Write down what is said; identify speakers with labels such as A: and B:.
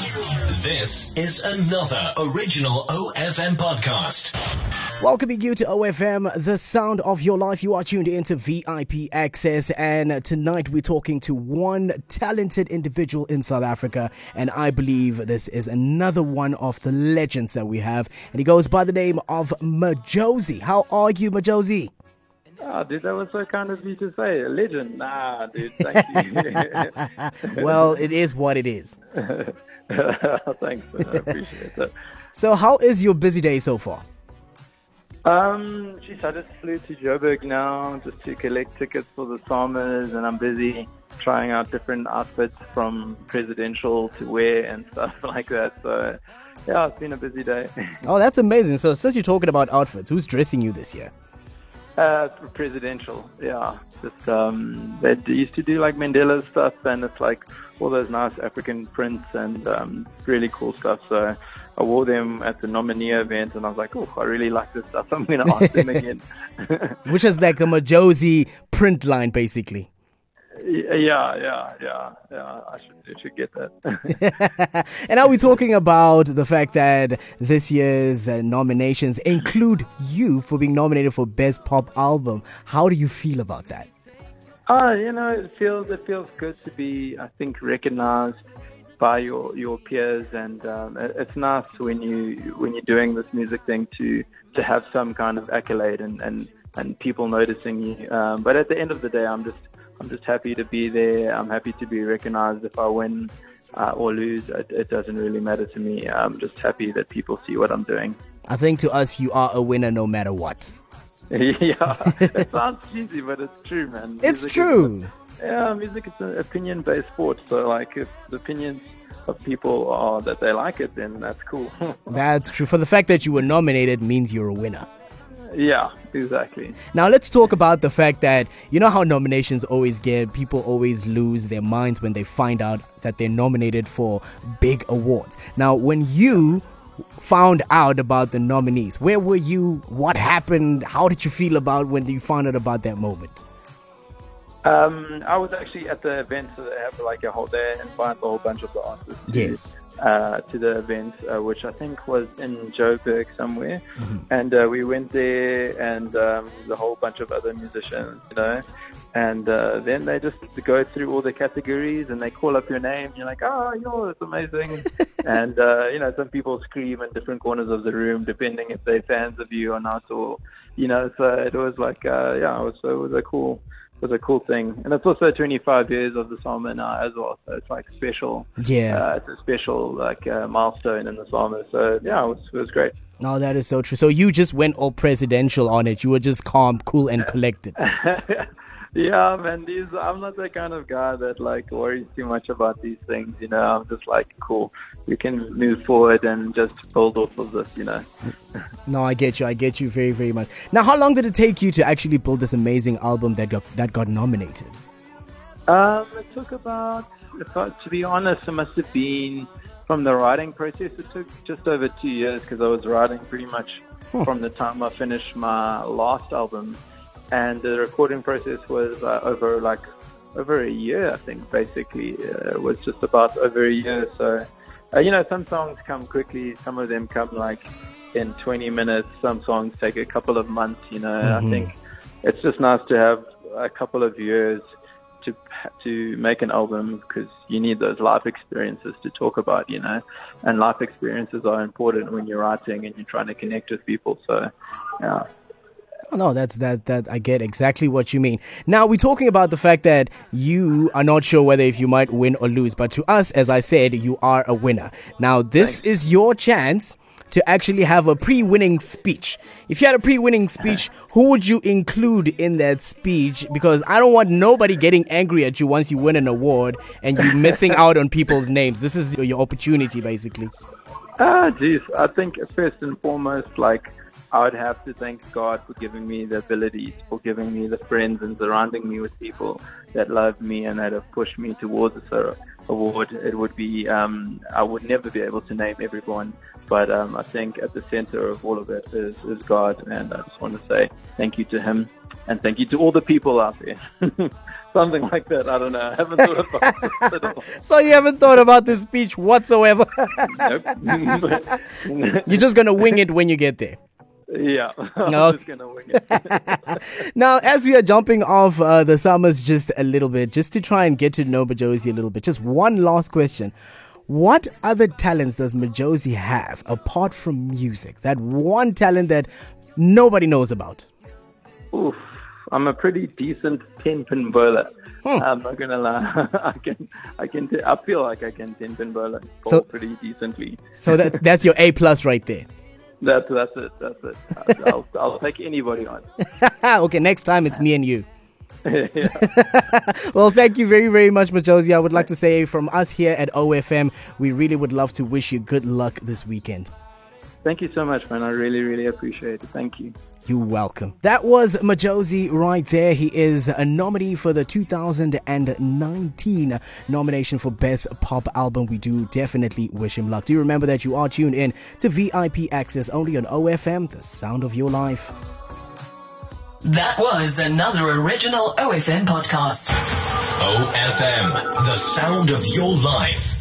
A: This is another original OFM podcast.
B: Welcoming you to OFM, the sound of your life. You are tuned into VIP Access, and tonight we're talking to one talented individual in South Africa, and I believe this is another one of the legends that we have, and he goes by the name of Majozi. How are you, Majozi?
C: Ah, dude, that was so kind of you to say. A legend. Nah, dude, thank
B: you. well, it is what it is.
C: Thanks, I appreciate it.
B: So, how is your busy day so far?
C: Um, geez, I just flew to Joburg now just to collect tickets for the SAMAs, and I'm busy trying out different outfits from presidential to wear and stuff like that. So, yeah, it's been a busy day.
B: oh, that's amazing. So, since you're talking about outfits, who's dressing you this year?
C: Uh, presidential, yeah. Just um, they used to do like Mandela stuff, and it's like all those nice African prints and um, really cool stuff. So I wore them at the nominee event, and I was like, "Oh, I really like this stuff. I'm going to ask them again."
B: Which is like a Majozi print line, basically.
C: Yeah, yeah, yeah, yeah. I should, I should get that.
B: and are we talking about the fact that this year's uh, nominations include you for being nominated for Best Pop Album? How do you feel about that?
C: Uh, you know, it feels it feels good to be, I think, recognized by your your peers, and um, it's nice when you when you're doing this music thing to to have some kind of accolade and and and people noticing you. Um, but at the end of the day, I'm just I'm just happy to be there. I'm happy to be recognized if I win uh, or lose. It, it, doesn't really matter to me. I'm just happy that people see what I'm doing.
B: I think to us, you are a winner no matter what.
C: yeah, it sounds cheesy, but it's true, man.
B: It's music true.
C: Is, yeah, music is an opinion-based sport. So, like, if the opinions of people are that they like it, then that's cool.
B: that's true. For the fact that you were nominated means you're a winner.
C: Yeah, exactly.
B: Now let's talk about the fact that you know how nominations always get people always lose their minds when they find out that they're nominated for big awards. Now, when you found out about the nominees? Where were you? What happened? How did you feel about when you found out about that moment?
C: Um, I was actually at the event, so they have like a whole day and find a whole bunch of the artists.
B: Yes.
C: Uh, to the event, uh, which I think was in Joburg somewhere, mm-hmm. and uh, we went there, and um, a whole bunch of other musicians, you know, and uh, then they just go through all the categories and they call up your name. You're like, oh, you know, it's amazing. and, uh, you know, some people scream in different corners of the room, depending if they're fans of you or not, or, you know, so it was like, uh, yeah, it was, it was a cool, was a cool thing. And it's also 25 years of the SAMA now as well. So it's like special.
B: Yeah.
C: Uh, it's a special like uh, milestone in the SAMA. So yeah, it was, it was great.
B: No, that is so true. So you just went all presidential on it. You were just calm, cool, and collected.
C: yeah, man. These I'm not the kind of guy that like worries too much about these things. You know, I'm just like, cool. We can move forward and just build off of this. You know.
B: no, I get you. I get you very, very much. Now, how long did it take you to actually build this amazing album that got that got nominated?
C: Um, it took about, to be honest, it must have been from the writing process. It took just over two years because I was writing pretty much huh. from the time I finished my last album and the recording process was uh, over like over a year, I think. Basically, uh, it was just about over a year. So, uh, you know, some songs come quickly, some of them come like in 20 minutes. Some songs take a couple of months. You know, mm-hmm. I think it's just nice to have a couple of years to to make an album because you need those life experiences to talk about, you know, and life experiences are important when you're writing and you're trying to connect with people. So, yeah.
B: Oh, no, that's that that I get exactly what you mean. Now we're talking about the fact that you are not sure whether if you might win or lose, but to us, as I said, you are a winner. Now this Thanks. is your chance to actually have a pre-winning speech. If you had a pre-winning speech, who would you include in that speech? Because I don't want nobody getting angry at you once you win an award and you're missing out on people's names. This is your opportunity, basically.
C: Ah, geez. I think first and foremost, like I would have to thank God for giving me the abilities, for giving me the friends and surrounding me with people that love me and that have pushed me towards a, award, it would be um, I would never be able to name everyone, but um, I think at the center of all of it is, is God, and I just want to say thank you to Him, and thank you to all the people out there. Something like that. I don't know. I haven't thought about this at all.
B: So you haven't thought about this speech whatsoever.
C: Nope.
B: You're just gonna wing it when you get there.
C: Yeah, I'm
B: No.
C: just gonna wing it.
B: Now, as we are jumping off uh, the SAMAs just a little bit, just to try and get to know Majozi a little bit, just one last question. What other talents does Majozi have apart from music? That one talent that nobody knows about.
C: Oof, I'm a pretty decent ten pin bowler.
B: Hmm.
C: I'm not gonna lie. I can, I can, t- I feel like I can ten pin bowler
B: So-
C: pretty decently.
B: So that, that's your A plus right there.
C: That's that's it. That's it. I'll, I'll take anybody on.
B: okay, next time it's me and you. Well, thank you very, very much, Majozi. I would like to say from us here at OFM, we really would love to wish you good luck this weekend.
C: Thank you so much, man. I really, really appreciate it. Thank you.
B: You're welcome. That was Majozi right there. He is a nominee for the 2019 nomination for Best Pop Album. We do definitely wish him luck. Do remember that you are tuned in to VIP Access only on OFM, the sound of your life.
A: That was another original OFM podcast. OFM, the sound of your life.